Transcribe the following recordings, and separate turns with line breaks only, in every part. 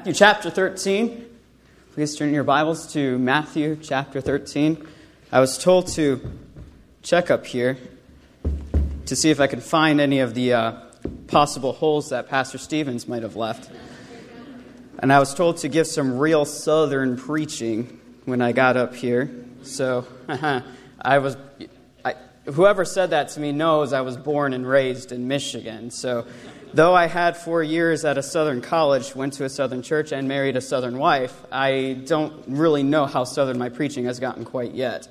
Matthew chapter 13. Please turn your Bibles to Matthew chapter 13. I was told to check up here to see if I could find any of the uh, possible holes that Pastor Stevens might have left. And I was told to give some real southern preaching when I got up here. So I was, I, whoever said that to me knows I was born and raised in Michigan. So though I had four years at a southern college, went to a southern church, and married a southern wife, I don't really know how southern my preaching has gotten quite yet.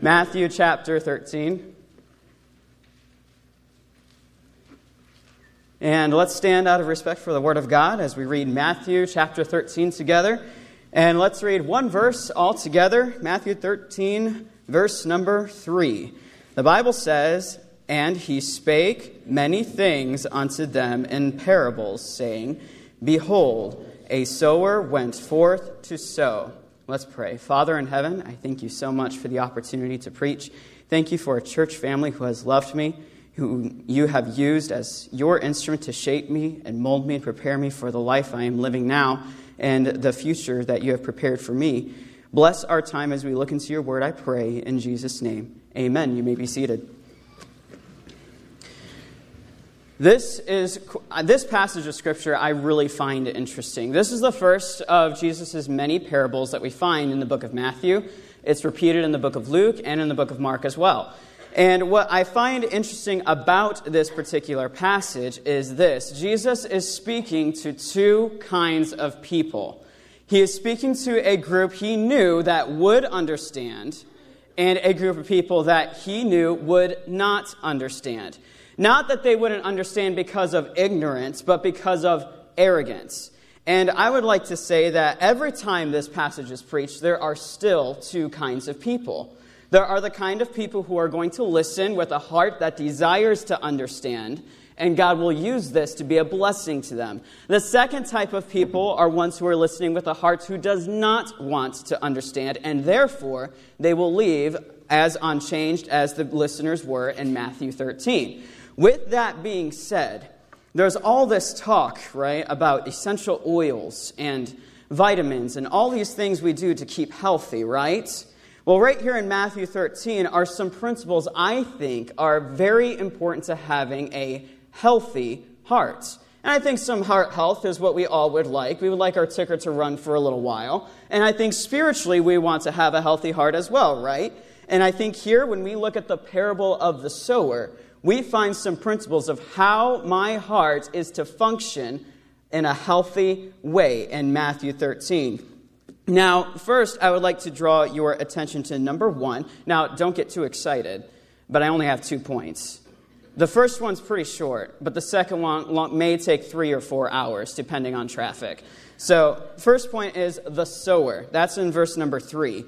Matthew chapter 13. And let's stand out of respect for the Word of God as we read Matthew chapter 13 together. And let's read one verse all together Matthew 13, verse number 3. The Bible says, And he spake many things unto them in parables, saying, Behold, a sower went forth to sow. Let's pray. Father in heaven, I thank you so much for the opportunity to preach. Thank you for a church family who has loved me who you have used as your instrument to shape me and mold me and prepare me for the life I am living now and the future that you have prepared for me. Bless our time as we look into your word, I pray, in Jesus' name. Amen. You may be seated. This is this passage of scripture I really find interesting. This is the first of Jesus' many parables that we find in the book of Matthew. It's repeated in the book of Luke and in the book of Mark as well. And what I find interesting about this particular passage is this Jesus is speaking to two kinds of people. He is speaking to a group he knew that would understand, and a group of people that he knew would not understand. Not that they wouldn't understand because of ignorance, but because of arrogance. And I would like to say that every time this passage is preached, there are still two kinds of people. There are the kind of people who are going to listen with a heart that desires to understand, and God will use this to be a blessing to them. The second type of people are ones who are listening with a heart who does not want to understand, and therefore they will leave as unchanged as the listeners were in Matthew 13. With that being said, there's all this talk, right, about essential oils and vitamins and all these things we do to keep healthy, right? Well, right here in Matthew 13 are some principles I think are very important to having a healthy heart. And I think some heart health is what we all would like. We would like our ticker to run for a little while. And I think spiritually we want to have a healthy heart as well, right? And I think here, when we look at the parable of the sower, we find some principles of how my heart is to function in a healthy way in Matthew 13. Now, first, I would like to draw your attention to number one. Now, don't get too excited, but I only have two points. The first one's pretty short, but the second one may take three or four hours, depending on traffic. So, first point is the sower. That's in verse number three.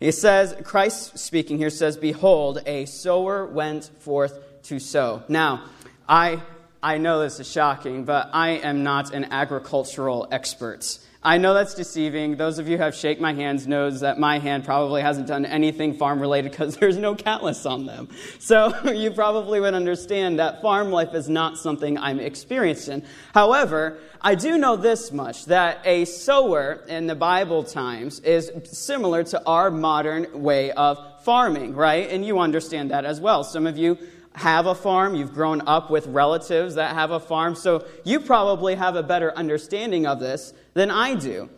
He says, Christ speaking here says, Behold, a sower went forth to sow. Now, I, I know this is shocking, but I am not an agricultural expert. I know that's deceiving. Those of you who have shake my hands knows that my hand probably hasn't done anything farm related because there's no callus on them. So you probably would understand that farm life is not something I'm experienced in. However, I do know this much that a sower in the Bible times is similar to our modern way of farming, right? And you understand that as well. Some of you have a farm, you've grown up with relatives that have a farm, so you probably have a better understanding of this than I do.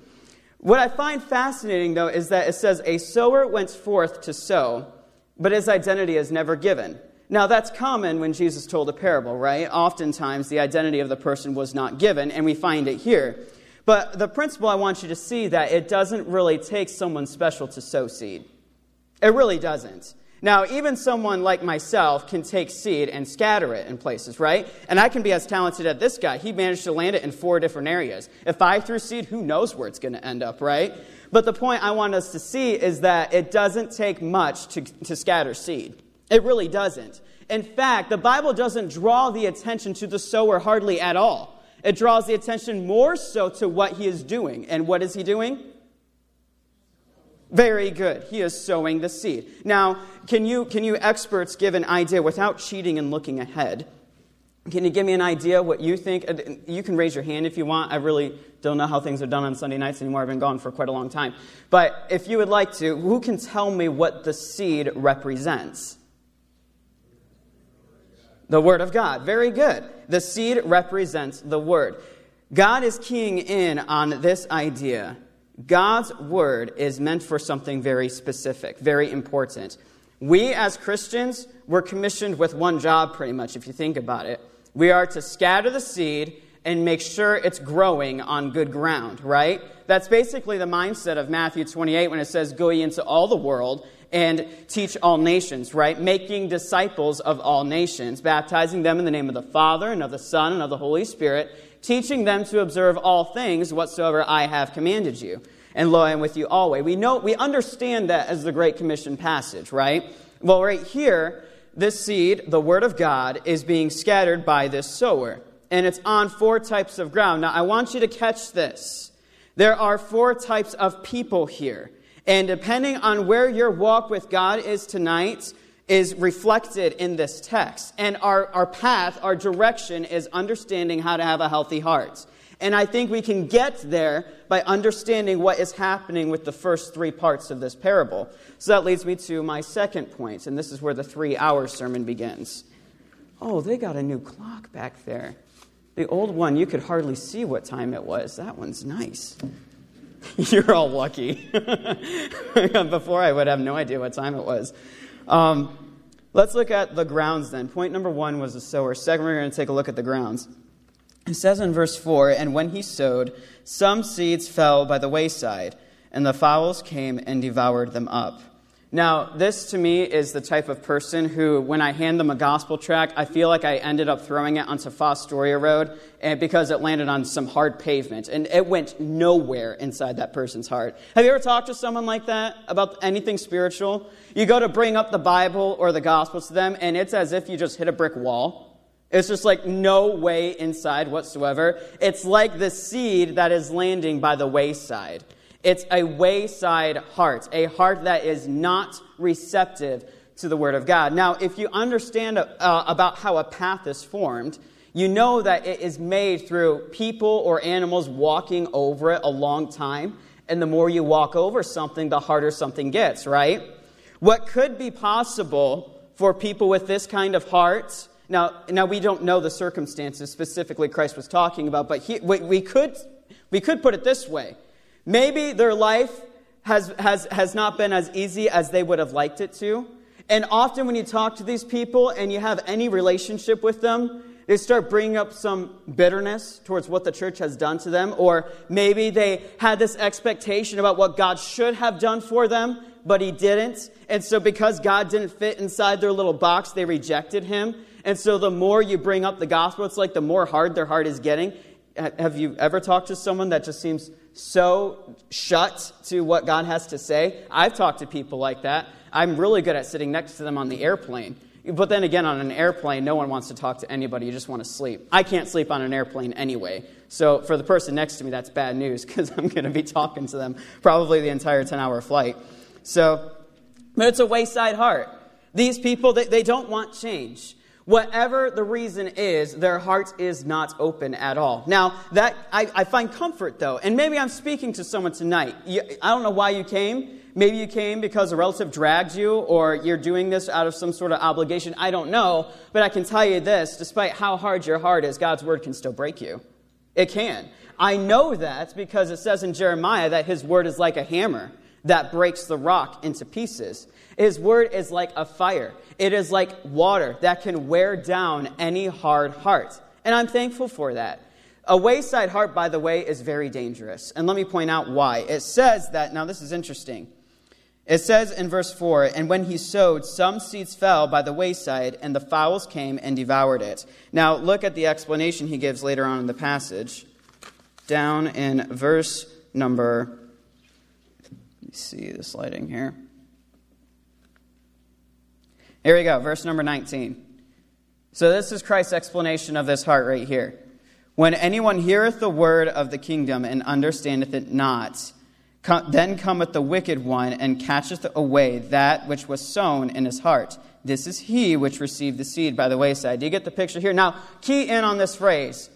What I find fascinating, though, is that it says, A sower went forth to sow, but his identity is never given. Now, that's common when Jesus told a parable, right? Oftentimes, the identity of the person was not given, and we find it here. But the principle I want you to see that it doesn't really take someone special to sow seed. It really doesn't. Now, even someone like myself can take seed and scatter it in places, right? And I can be as talented as this guy. He managed to land it in four different areas. If I threw seed, who knows where it's going to end up, right? But the point I want us to see is that it doesn't take much to, to scatter seed. It really doesn't. In fact, the Bible doesn't draw the attention to the sower hardly at all. It draws the attention more so to what he is doing. And what is he doing? Very good. He is sowing the seed. Now, can you, can you experts give an idea without cheating and looking ahead? Can you give me an idea what you think? You can raise your hand if you want. I really don't know how things are done on Sunday nights anymore. I've been gone for quite a long time. But if you would like to, who can tell me what the seed represents? The Word of God. Very good. The seed represents the Word. God is keying in on this idea. God's Word is meant for something very specific, very important. We as Christians, we're commissioned with one job pretty much, if you think about it. We are to scatter the seed and make sure it's growing on good ground, right? That's basically the mindset of Matthew 28 when it says, Go ye into all the world and teach all nations, right? Making disciples of all nations, baptizing them in the name of the Father and of the Son and of the Holy Spirit, teaching them to observe all things whatsoever I have commanded you. And lo, I am with you always. We know, we understand that as the Great Commission passage, right? Well, right here, this seed, the Word of God, is being scattered by this sower. And it's on four types of ground. Now, I want you to catch this. There are four types of people here. And depending on where your walk with God is tonight, is reflected in this text. And our, our path, our direction is understanding how to have a healthy heart. And I think we can get there by understanding what is happening with the first three parts of this parable. So that leads me to my second point, and this is where the three hour sermon begins. Oh, they got a new clock back there. The old one, you could hardly see what time it was. That one's nice. You're all lucky. Before, I would have no idea what time it was. Um, let's look at the grounds then. Point number one was the sower. Second, we're going to take a look at the grounds. It says in verse 4 And when he sowed, some seeds fell by the wayside, and the fowls came and devoured them up. Now, this to me is the type of person who, when I hand them a gospel tract, I feel like I ended up throwing it onto Fostoria Road because it landed on some hard pavement and it went nowhere inside that person's heart. Have you ever talked to someone like that about anything spiritual? You go to bring up the Bible or the gospel to them and it's as if you just hit a brick wall. It's just like no way inside whatsoever. It's like the seed that is landing by the wayside. It's a wayside heart, a heart that is not receptive to the Word of God. Now, if you understand uh, about how a path is formed, you know that it is made through people or animals walking over it a long time. And the more you walk over something, the harder something gets, right? What could be possible for people with this kind of heart? Now, now we don't know the circumstances specifically Christ was talking about, but he, we, we, could, we could put it this way Maybe their life has, has, has not been as easy as they would have liked it to. And often when you talk to these people and you have any relationship with them, they start bringing up some bitterness towards what the church has done to them, or maybe they had this expectation about what God should have done for them, but He didn't. And so, because God didn't fit inside their little box, they rejected Him. And so, the more you bring up the gospel, it's like the more hard their heart is getting. Have you ever talked to someone that just seems so shut to what God has to say. I've talked to people like that. I'm really good at sitting next to them on the airplane. But then again, on an airplane, no one wants to talk to anybody. You just want to sleep. I can't sleep on an airplane anyway. So for the person next to me, that's bad news because I'm going to be talking to them probably the entire 10 hour flight. So, but it's a wayside heart. These people, they, they don't want change. Whatever the reason is, their heart is not open at all. Now, that I, I, find comfort though, and maybe I'm speaking to someone tonight. You, I don't know why you came. Maybe you came because a relative dragged you, or you're doing this out of some sort of obligation. I don't know, but I can tell you this: despite how hard your heart is, God's word can still break you. It can. I know that because it says in Jeremiah that His word is like a hammer that breaks the rock into pieces. His word is like a fire. It is like water that can wear down any hard heart. And I'm thankful for that. A wayside heart, by the way, is very dangerous. And let me point out why. It says that, now this is interesting. It says in verse 4 And when he sowed, some seeds fell by the wayside, and the fowls came and devoured it. Now, look at the explanation he gives later on in the passage. Down in verse number, let me see this lighting here. Here we go, verse number 19. So, this is Christ's explanation of this heart right here. When anyone heareth the word of the kingdom and understandeth it not, then cometh the wicked one and catcheth away that which was sown in his heart. This is he which received the seed by the wayside. Do you get the picture here? Now, key in on this phrase,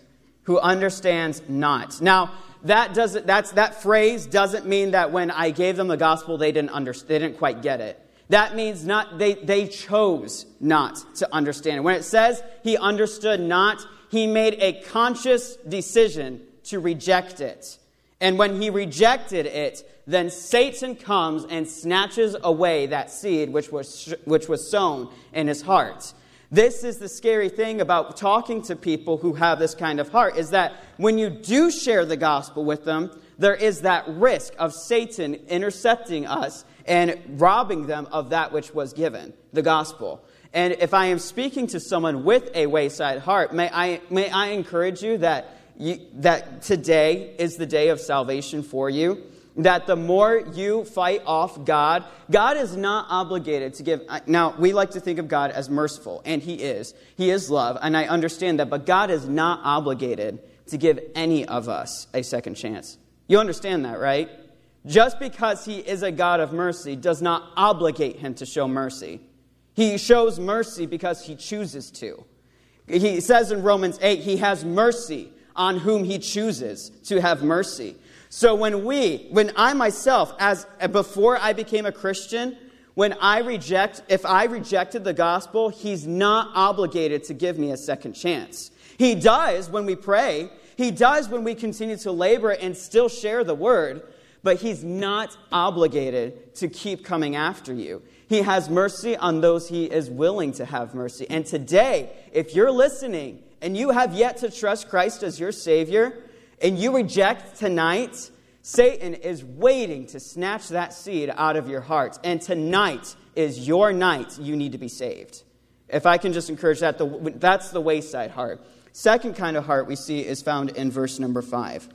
who understands not. Now, that doesn't that's that phrase doesn't mean that when I gave them the gospel they didn't under, they didn't quite get it. That means not they they chose not to understand. When it says he understood not, he made a conscious decision to reject it. And when he rejected it, then Satan comes and snatches away that seed which was, which was sown in his heart. This is the scary thing about talking to people who have this kind of heart is that when you do share the gospel with them, there is that risk of Satan intercepting us and robbing them of that which was given, the gospel. And if I am speaking to someone with a wayside heart, may I, may I encourage you that, you, that today is the day of salvation for you? that the more you fight off God, God is not obligated to give. Now, we like to think of God as merciful, and He is. He is love, and I understand that, but God is not obligated to give any of us a second chance. You understand that, right? Just because He is a God of mercy does not obligate Him to show mercy. He shows mercy because He chooses to. He says in Romans 8, He has mercy on whom He chooses to have mercy. So when we, when I myself, as before I became a Christian, when I reject, if I rejected the gospel, he's not obligated to give me a second chance. He does when we pray. He does when we continue to labor and still share the word, but he's not obligated to keep coming after you. He has mercy on those he is willing to have mercy. And today, if you're listening and you have yet to trust Christ as your Savior, and you reject tonight, Satan is waiting to snatch that seed out of your heart. And tonight is your night you need to be saved. If I can just encourage that, that's the wayside heart. Second kind of heart we see is found in verse number five.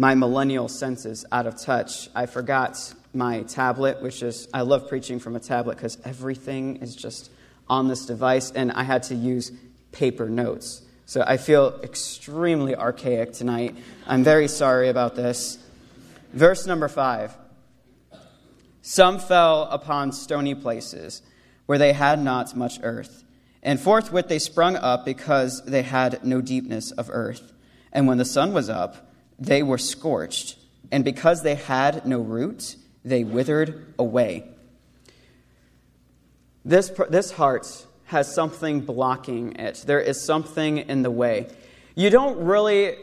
My millennial senses out of touch. I forgot my tablet, which is, I love preaching from a tablet because everything is just on this device, and I had to use paper notes. So I feel extremely archaic tonight. I'm very sorry about this. Verse number five Some fell upon stony places where they had not much earth, and forthwith they sprung up because they had no deepness of earth. And when the sun was up, they were scorched, and because they had no root, they withered away. This, this heart has something blocking it. There is something in the way. You don't really,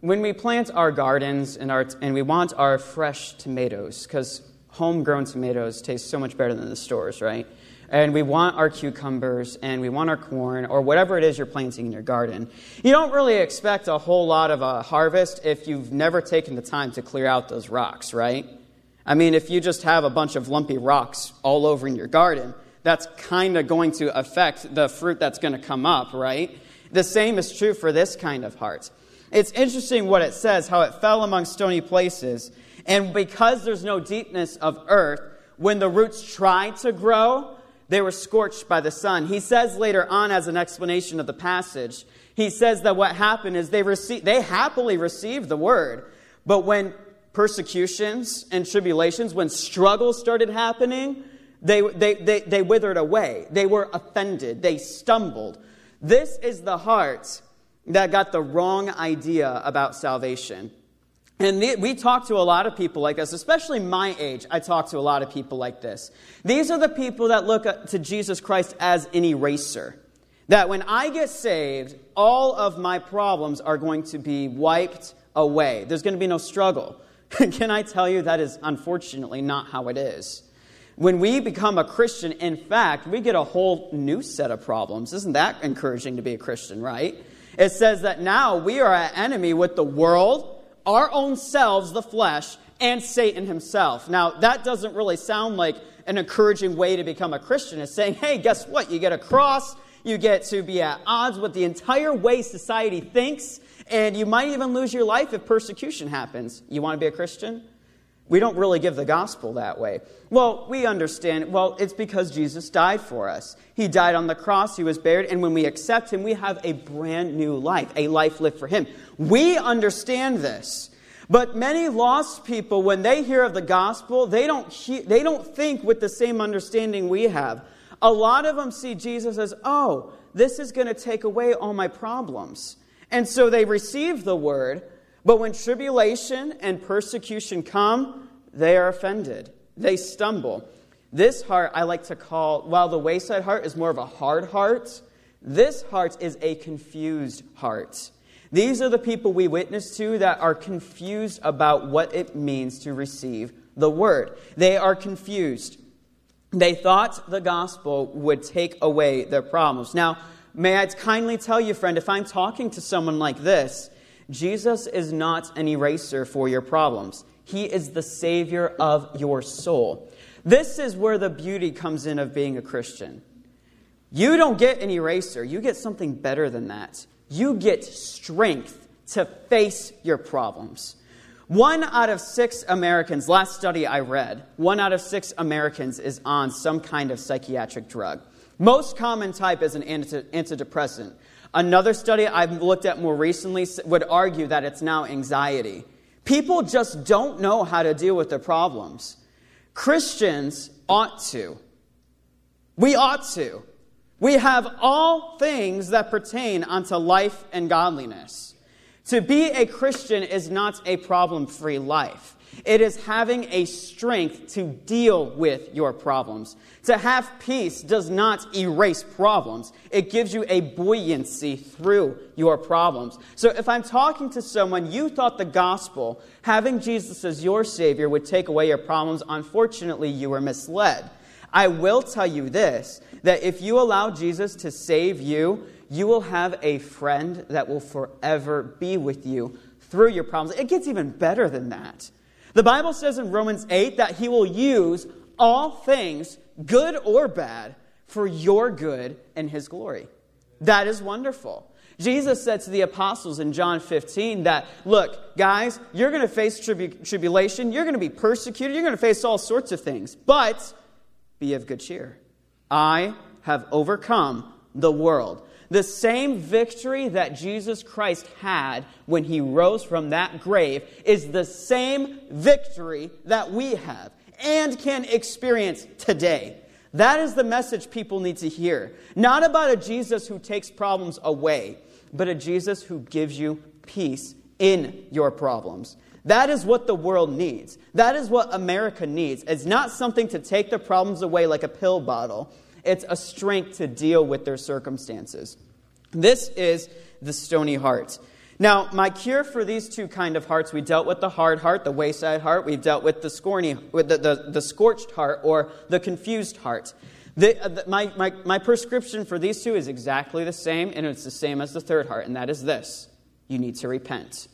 when we plant our gardens and, our, and we want our fresh tomatoes, because homegrown tomatoes taste so much better than the stores, right? And we want our cucumbers and we want our corn or whatever it is you're planting in your garden. You don't really expect a whole lot of a harvest if you've never taken the time to clear out those rocks, right? I mean, if you just have a bunch of lumpy rocks all over in your garden, that's kind of going to affect the fruit that's going to come up, right? The same is true for this kind of heart. It's interesting what it says, how it fell among stony places. And because there's no deepness of earth, when the roots try to grow, they were scorched by the sun. He says later on, as an explanation of the passage, he says that what happened is they, received, they happily received the word, but when persecutions and tribulations, when struggles started happening, they, they, they, they withered away. They were offended. They stumbled. This is the heart that got the wrong idea about salvation. And we talk to a lot of people like this, especially my age. I talk to a lot of people like this. These are the people that look to Jesus Christ as an eraser. That when I get saved, all of my problems are going to be wiped away. There's going to be no struggle. Can I tell you that is unfortunately not how it is? When we become a Christian, in fact, we get a whole new set of problems. Isn't that encouraging to be a Christian, right? It says that now we are at enemy with the world, our own selves, the flesh, and Satan himself. Now, that doesn't really sound like an encouraging way to become a Christian. It's saying, hey, guess what? You get a cross, you get to be at odds with the entire way society thinks, and you might even lose your life if persecution happens. You want to be a Christian? We don't really give the gospel that way. Well, we understand, well, it's because Jesus died for us. He died on the cross, He was buried, and when we accept Him, we have a brand new life, a life lived for Him. We understand this. But many lost people, when they hear of the gospel, they don't, he- they don't think with the same understanding we have. A lot of them see Jesus as, oh, this is going to take away all my problems. And so they receive the word, but when tribulation and persecution come, they are offended. They stumble. This heart I like to call, while the wayside heart is more of a hard heart, this heart is a confused heart. These are the people we witness to that are confused about what it means to receive the word. They are confused. They thought the gospel would take away their problems. Now, may I kindly tell you, friend, if I'm talking to someone like this, Jesus is not an eraser for your problems. He is the Savior of your soul. This is where the beauty comes in of being a Christian. You don't get an eraser, you get something better than that. You get strength to face your problems. One out of six Americans, last study I read, one out of six Americans is on some kind of psychiatric drug. Most common type is an antidepressant. Another study I've looked at more recently would argue that it's now anxiety. People just don't know how to deal with their problems. Christians ought to. We ought to. We have all things that pertain unto life and godliness. To be a Christian is not a problem free life. It is having a strength to deal with your problems. To have peace does not erase problems, it gives you a buoyancy through your problems. So, if I'm talking to someone, you thought the gospel, having Jesus as your Savior, would take away your problems. Unfortunately, you were misled. I will tell you this that if you allow Jesus to save you, you will have a friend that will forever be with you through your problems. It gets even better than that. The Bible says in Romans 8 that He will use all things, good or bad, for your good and His glory. That is wonderful. Jesus said to the apostles in John 15 that, look, guys, you're going to face tribu- tribulation, you're going to be persecuted, you're going to face all sorts of things, but be of good cheer. I have overcome the world. The same victory that Jesus Christ had when he rose from that grave is the same victory that we have and can experience today. That is the message people need to hear. Not about a Jesus who takes problems away, but a Jesus who gives you peace in your problems. That is what the world needs. That is what America needs. It's not something to take the problems away like a pill bottle, it's a strength to deal with their circumstances. This is the stony heart. Now, my cure for these two kind of hearts, we dealt with the hard heart, the wayside heart. We've dealt with the scorny, with the, the, the scorched heart or the confused heart. The, uh, the, my, my, my prescription for these two is exactly the same, and it's the same as the third heart, and that is this you need to repent.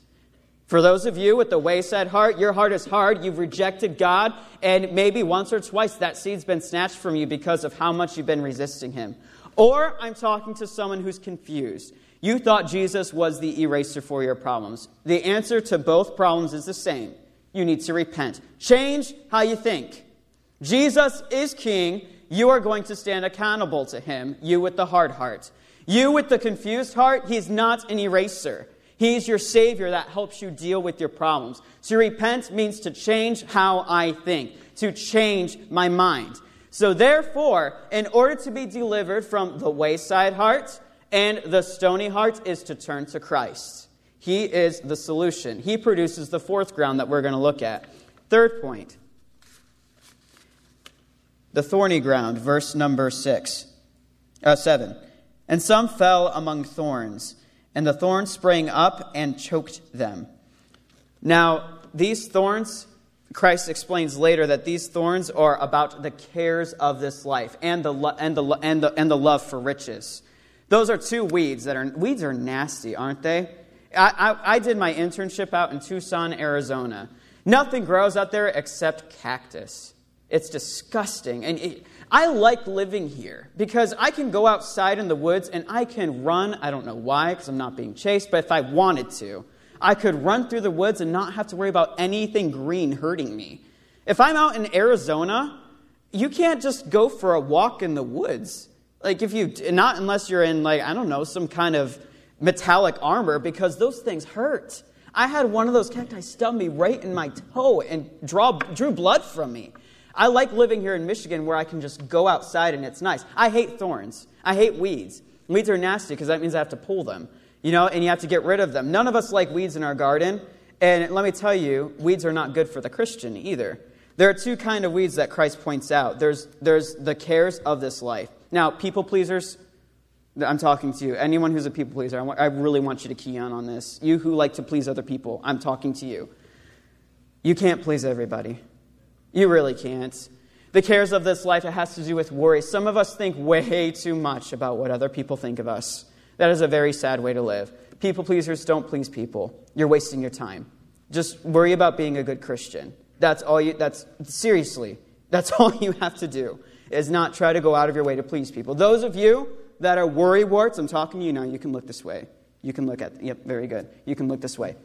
For those of you with the wayside heart, your heart is hard. You've rejected God, and maybe once or twice that seed's been snatched from you because of how much you've been resisting Him. Or I'm talking to someone who's confused. You thought Jesus was the eraser for your problems. The answer to both problems is the same. You need to repent. Change how you think. Jesus is king. You are going to stand accountable to him, you with the hard heart. You with the confused heart, he's not an eraser. He's your Savior that helps you deal with your problems. To repent means to change how I think, to change my mind. So, therefore, in order to be delivered from the wayside heart and the stony heart, is to turn to Christ. He is the solution. He produces the fourth ground that we're going to look at. Third point the thorny ground, verse number six, uh, seven. And some fell among thorns, and the thorns sprang up and choked them. Now, these thorns Christ explains later that these thorns are about the cares of this life and the, and the, and the, and the love for riches. Those are two weeds that are, weeds are nasty, aren't they? I, I, I did my internship out in Tucson, Arizona. Nothing grows out there except cactus. It's disgusting. And it, I like living here because I can go outside in the woods and I can run. I don't know why, because I'm not being chased, but if I wanted to, I could run through the woods and not have to worry about anything green hurting me. If I'm out in Arizona, you can't just go for a walk in the woods. Like, if you, not unless you're in, like, I don't know, some kind of metallic armor, because those things hurt. I had one of those cacti stub me right in my toe and draw, drew blood from me. I like living here in Michigan where I can just go outside and it's nice. I hate thorns. I hate weeds. Weeds are nasty because that means I have to pull them, you know, and you have to get rid of them. None of us like weeds in our garden. And let me tell you, weeds are not good for the Christian either. There are two kind of weeds that Christ points out. There's, there's the cares of this life. Now, people pleasers, I'm talking to you. Anyone who's a people pleaser, I really want you to key on on this. You who like to please other people, I'm talking to you. You can't please everybody. You really can't. The cares of this life, it has to do with worry. Some of us think way too much about what other people think of us. That is a very sad way to live. People pleasers don't please people. You're wasting your time. Just worry about being a good Christian. That's all you, that's, seriously, that's all you have to do, is not try to go out of your way to please people. Those of you that are worry warts, I'm talking to you now, you can look this way. You can look at, yep, very good. You can look this way.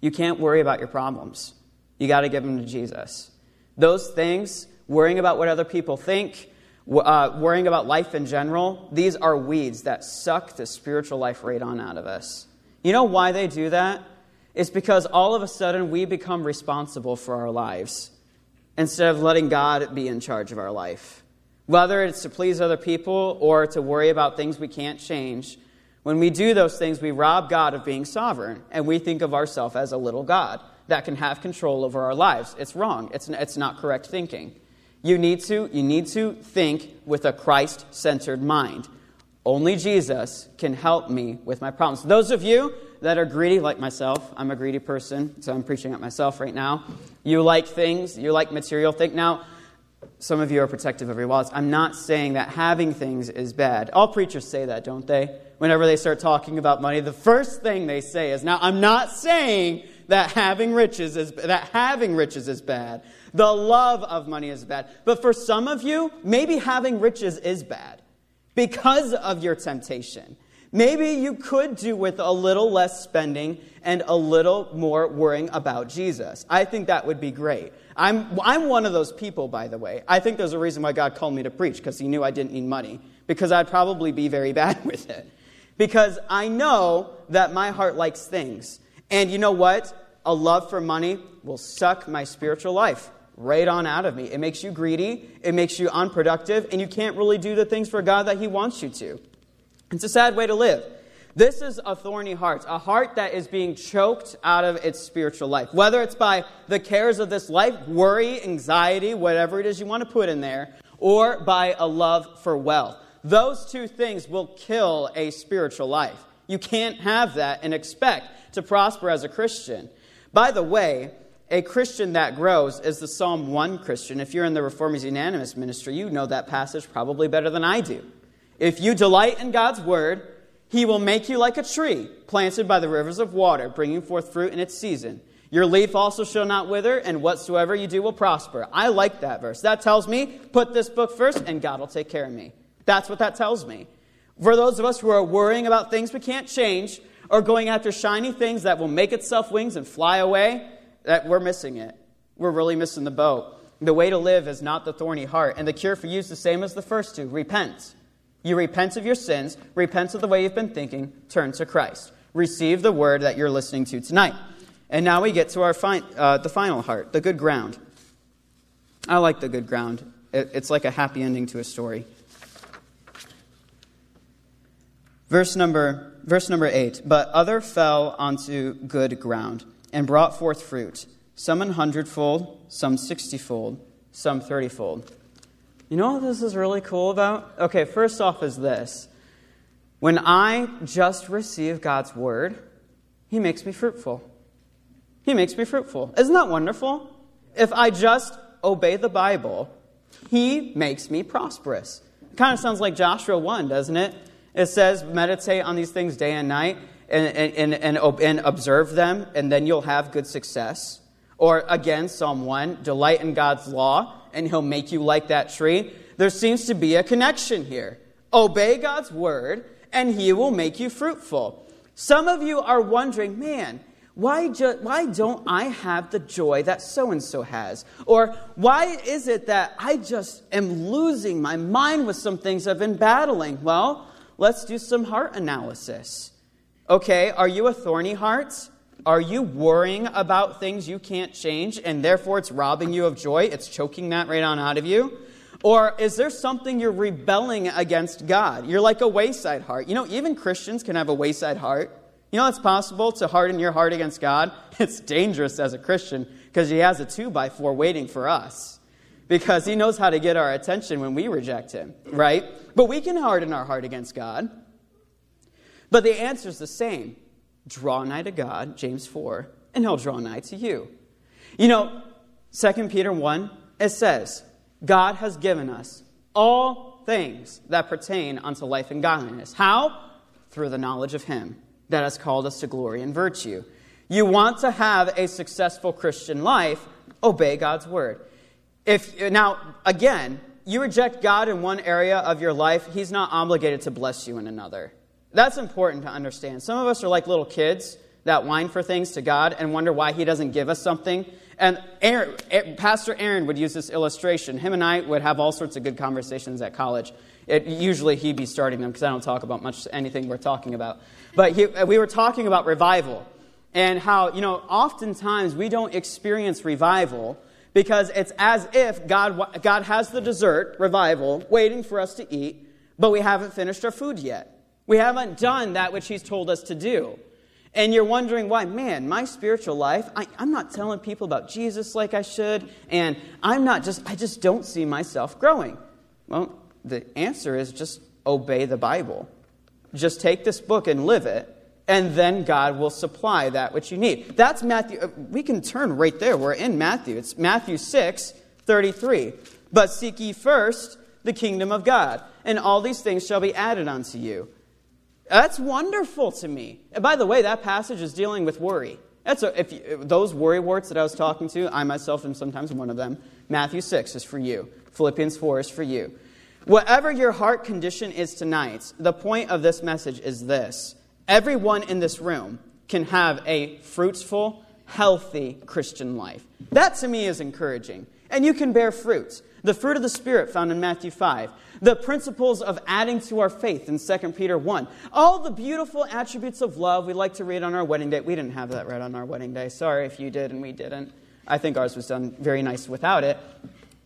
You can't worry about your problems. You got to give them to Jesus. Those things, worrying about what other people think, uh, worrying about life in general, these are weeds that suck the spiritual life right on out of us. You know why they do that? It's because all of a sudden we become responsible for our lives instead of letting God be in charge of our life. Whether it's to please other people or to worry about things we can't change, when we do those things, we rob God of being sovereign and we think of ourselves as a little God that can have control over our lives. It's wrong, it's, it's not correct thinking. You need to, you need to think with a Christ centered mind. Only Jesus can help me with my problems. Those of you that are greedy, like myself, I'm a greedy person, so I'm preaching at myself right now. You like things, you like material things. Now, some of you are protective of your wallets. I'm not saying that having things is bad. All preachers say that, don't they? Whenever they start talking about money, the first thing they say is, "Now, I'm not saying that having riches is that having riches is bad. The love of money is bad. But for some of you, maybe having riches is bad because of your temptation. Maybe you could do with a little less spending and a little more worrying about Jesus. I think that would be great. I'm, I'm one of those people, by the way. I think there's a reason why God called me to preach, because He knew I didn't need money, because I'd probably be very bad with it. Because I know that my heart likes things. And you know what? A love for money will suck my spiritual life right on out of me. It makes you greedy, it makes you unproductive, and you can't really do the things for God that He wants you to. It's a sad way to live. This is a thorny heart, a heart that is being choked out of its spiritual life. Whether it's by the cares of this life, worry, anxiety, whatever it is you want to put in there, or by a love for wealth. Those two things will kill a spiritual life. You can't have that and expect to prosper as a Christian. By the way, a Christian that grows is the Psalm 1 Christian. If you're in the Reformers Unanimous ministry, you know that passage probably better than I do. If you delight in God's word, he will make you like a tree planted by the rivers of water, bringing forth fruit in its season. Your leaf also shall not wither, and whatsoever you do will prosper. I like that verse. That tells me, put this book first, and God will take care of me. That's what that tells me. For those of us who are worrying about things we can't change, or going after shiny things that will make itself wings and fly away, that we're missing it. We're really missing the boat. The way to live is not the thorny heart. And the cure for you is the same as the first two repent. You repent of your sins, repent of the way you've been thinking, turn to Christ. Receive the word that you're listening to tonight. And now we get to our fi- uh, the final heart, the good ground. I like the good ground. It, it's like a happy ending to a story. Verse number, verse number 8 But other fell onto good ground and brought forth fruit, some an hundredfold, some sixtyfold, some thirtyfold. You know what this is really cool about? Okay, first off, is this. When I just receive God's word, He makes me fruitful. He makes me fruitful. Isn't that wonderful? If I just obey the Bible, He makes me prosperous. It kind of sounds like Joshua 1, doesn't it? It says, meditate on these things day and night and, and, and, and observe them, and then you'll have good success. Or again, Psalm 1, delight in God's law, and he'll make you like that tree. There seems to be a connection here. Obey God's word, and he will make you fruitful. Some of you are wondering, man, why, ju- why don't I have the joy that so and so has? Or why is it that I just am losing my mind with some things I've been battling? Well, let's do some heart analysis. Okay, are you a thorny heart? Are you worrying about things you can't change and therefore it's robbing you of joy? It's choking that right on out of you? Or is there something you're rebelling against God? You're like a wayside heart. You know, even Christians can have a wayside heart. You know it's possible to harden your heart against God? It's dangerous as a Christian because He has a two by four waiting for us. Because He knows how to get our attention when we reject Him, right? But we can harden our heart against God. But the answer is the same draw nigh to God, James 4, and He'll draw nigh to you. You know, 2 Peter 1, it says, God has given us all things that pertain unto life and godliness. How? Through the knowledge of Him that has called us to glory and virtue. You want to have a successful Christian life, obey God's word. If now again, you reject God in one area of your life, he's not obligated to bless you in another. That's important to understand. Some of us are like little kids that whine for things to God and wonder why he doesn't give us something. And Aaron, eh, Pastor Aaron would use this illustration. Him and I would have all sorts of good conversations at college. It, usually he'd be starting them because I don't talk about much anything we're talking about. But he, we were talking about revival and how, you know, oftentimes we don't experience revival because it's as if God, God has the dessert, revival, waiting for us to eat, but we haven't finished our food yet. We haven't done that which He's told us to do. And you're wondering why, man, my spiritual life, I, am not telling people about Jesus like I should, and I'm not just, I just don't see myself growing. Well, the answer is just obey the Bible. Just take this book and live it, and then God will supply that which you need. That's Matthew. Uh, we can turn right there. We're in Matthew. It's Matthew 6, 33. But seek ye first the kingdom of God, and all these things shall be added unto you. That's wonderful to me. And by the way, that passage is dealing with worry. That's a, if you, those worry warts that I was talking to, I myself am sometimes one of them. Matthew 6 is for you. Philippians 4 is for you. Whatever your heart condition is tonight, the point of this message is this everyone in this room can have a fruitful, healthy Christian life. That to me is encouraging. And you can bear fruits. The fruit of the Spirit found in Matthew 5. The principles of adding to our faith in 2 Peter 1. All the beautiful attributes of love we like to read on our wedding day. We didn't have that read on our wedding day. Sorry if you did and we didn't. I think ours was done very nice without it.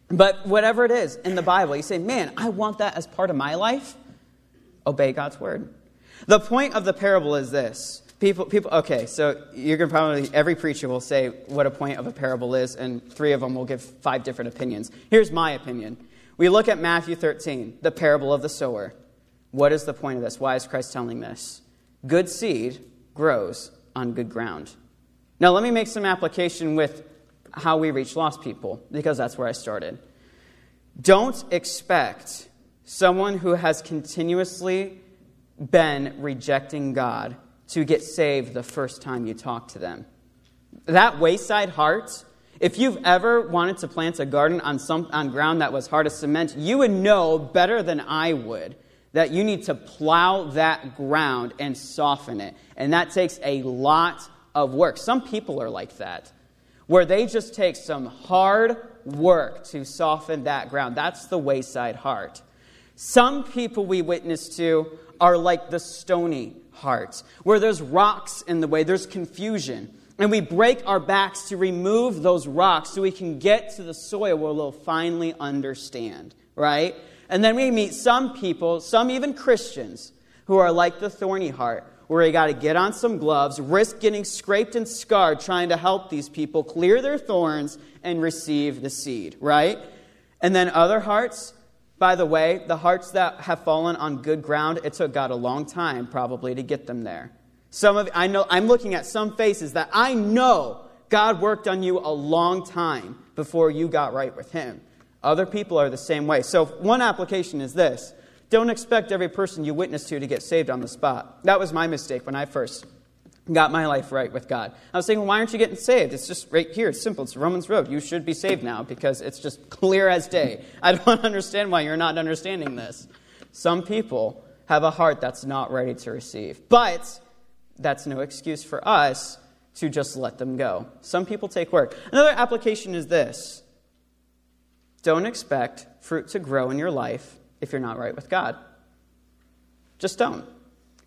But whatever it is in the Bible, you say, man, I want that as part of my life. Obey God's word. The point of the parable is this. People, people, okay, so you're going to probably, every preacher will say what a point of a parable is, and three of them will give five different opinions. Here's my opinion. We look at Matthew 13, the parable of the sower. What is the point of this? Why is Christ telling this? Good seed grows on good ground. Now, let me make some application with how we reach lost people, because that's where I started. Don't expect someone who has continuously been rejecting God to get saved the first time you talk to them. That wayside heart, if you've ever wanted to plant a garden on, some, on ground that was hard as cement, you would know better than I would that you need to plow that ground and soften it. And that takes a lot of work. Some people are like that where they just take some hard work to soften that ground. That's the wayside heart. Some people we witness to are like the stony hearts, where there's rocks in the way, there's confusion. And we break our backs to remove those rocks so we can get to the soil where we'll finally understand, right? And then we meet some people, some even Christians, who are like the thorny heart, where you got to get on some gloves, risk getting scraped and scarred trying to help these people clear their thorns and receive the seed, right? And then other hearts, by the way, the hearts that have fallen on good ground, it took God a long time probably to get them there. Some of I know I'm looking at some faces that I know God worked on you a long time before you got right with him. Other people are the same way. So one application is this. Don't expect every person you witness to to get saved on the spot. That was my mistake when I first got my life right with God. I was saying, why aren't you getting saved? It's just right here. It's simple. It's Romans Road. You should be saved now because it's just clear as day. I don't understand why you're not understanding this. Some people have a heart that's not ready to receive. But that's no excuse for us to just let them go. Some people take work. Another application is this don't expect fruit to grow in your life if you're not right with God. Just don't.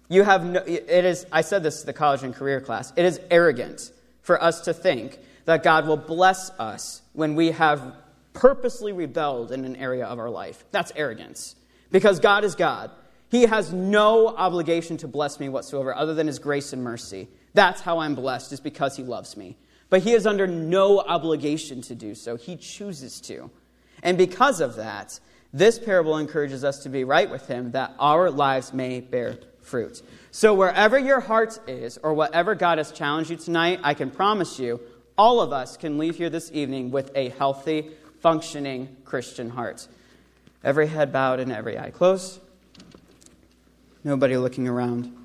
You have no, it is, I said this to the college and career class, it is arrogant for us to think that God will bless us when we have purposely rebelled in an area of our life. That's arrogance. Because God is God. He has no obligation to bless me whatsoever other than His grace and mercy. That's how I'm blessed, is because He loves me. But He is under no obligation to do so. He chooses to. And because of that, this parable encourages us to be right with Him that our lives may bear fruit. So, wherever your heart is, or whatever God has challenged you tonight, I can promise you, all of us can leave here this evening with a healthy, functioning Christian heart. Every head bowed and every eye closed. Nobody looking around.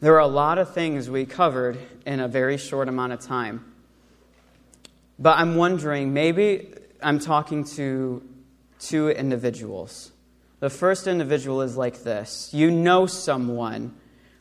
There are a lot of things we covered in a very short amount of time. But I'm wondering, maybe I'm talking to two individuals. The first individual is like this you know someone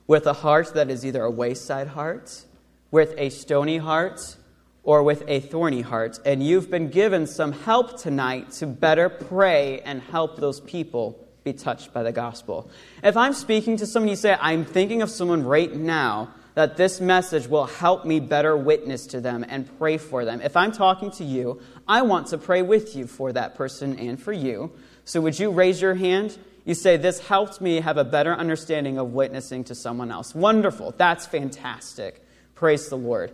with a heart that is either a wayside heart, with a stony heart, or with a thorny heart, and you've been given some help tonight to better pray and help those people be touched by the gospel. If I'm speaking to someone, you say, I'm thinking of someone right now that this message will help me better witness to them and pray for them. If I'm talking to you, I want to pray with you for that person and for you. So would you raise your hand? You say, This helped me have a better understanding of witnessing to someone else. Wonderful. That's fantastic. Praise the Lord.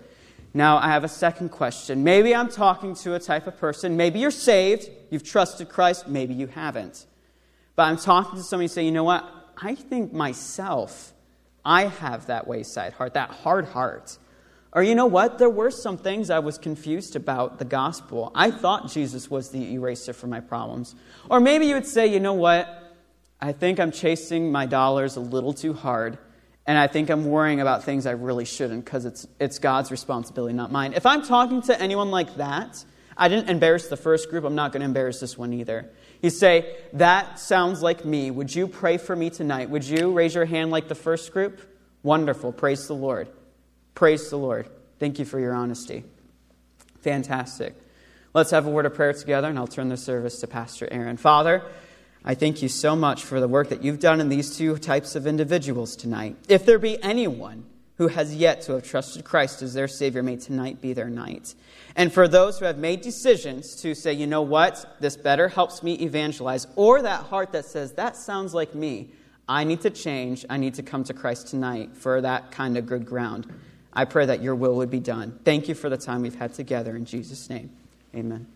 Now, I have a second question. Maybe I'm talking to a type of person. Maybe you're saved, you've trusted Christ, maybe you haven't. But I'm talking to somebody saying, you know what? I think myself, I have that wayside heart, that hard heart. Or you know what? There were some things I was confused about the gospel. I thought Jesus was the eraser for my problems. Or maybe you would say, you know what? I think I'm chasing my dollars a little too hard, and I think I'm worrying about things I really shouldn't because it's, it's God's responsibility, not mine. If I'm talking to anyone like that, I didn't embarrass the first group, I'm not going to embarrass this one either. You say, That sounds like me. Would you pray for me tonight? Would you raise your hand like the first group? Wonderful. Praise the Lord. Praise the Lord. Thank you for your honesty. Fantastic. Let's have a word of prayer together, and I'll turn the service to Pastor Aaron. Father, I thank you so much for the work that you've done in these two types of individuals tonight. If there be anyone who has yet to have trusted Christ as their Savior, may tonight be their night. And for those who have made decisions to say, you know what, this better helps me evangelize, or that heart that says, that sounds like me, I need to change. I need to come to Christ tonight for that kind of good ground. I pray that your will would be done. Thank you for the time we've had together. In Jesus' name, amen.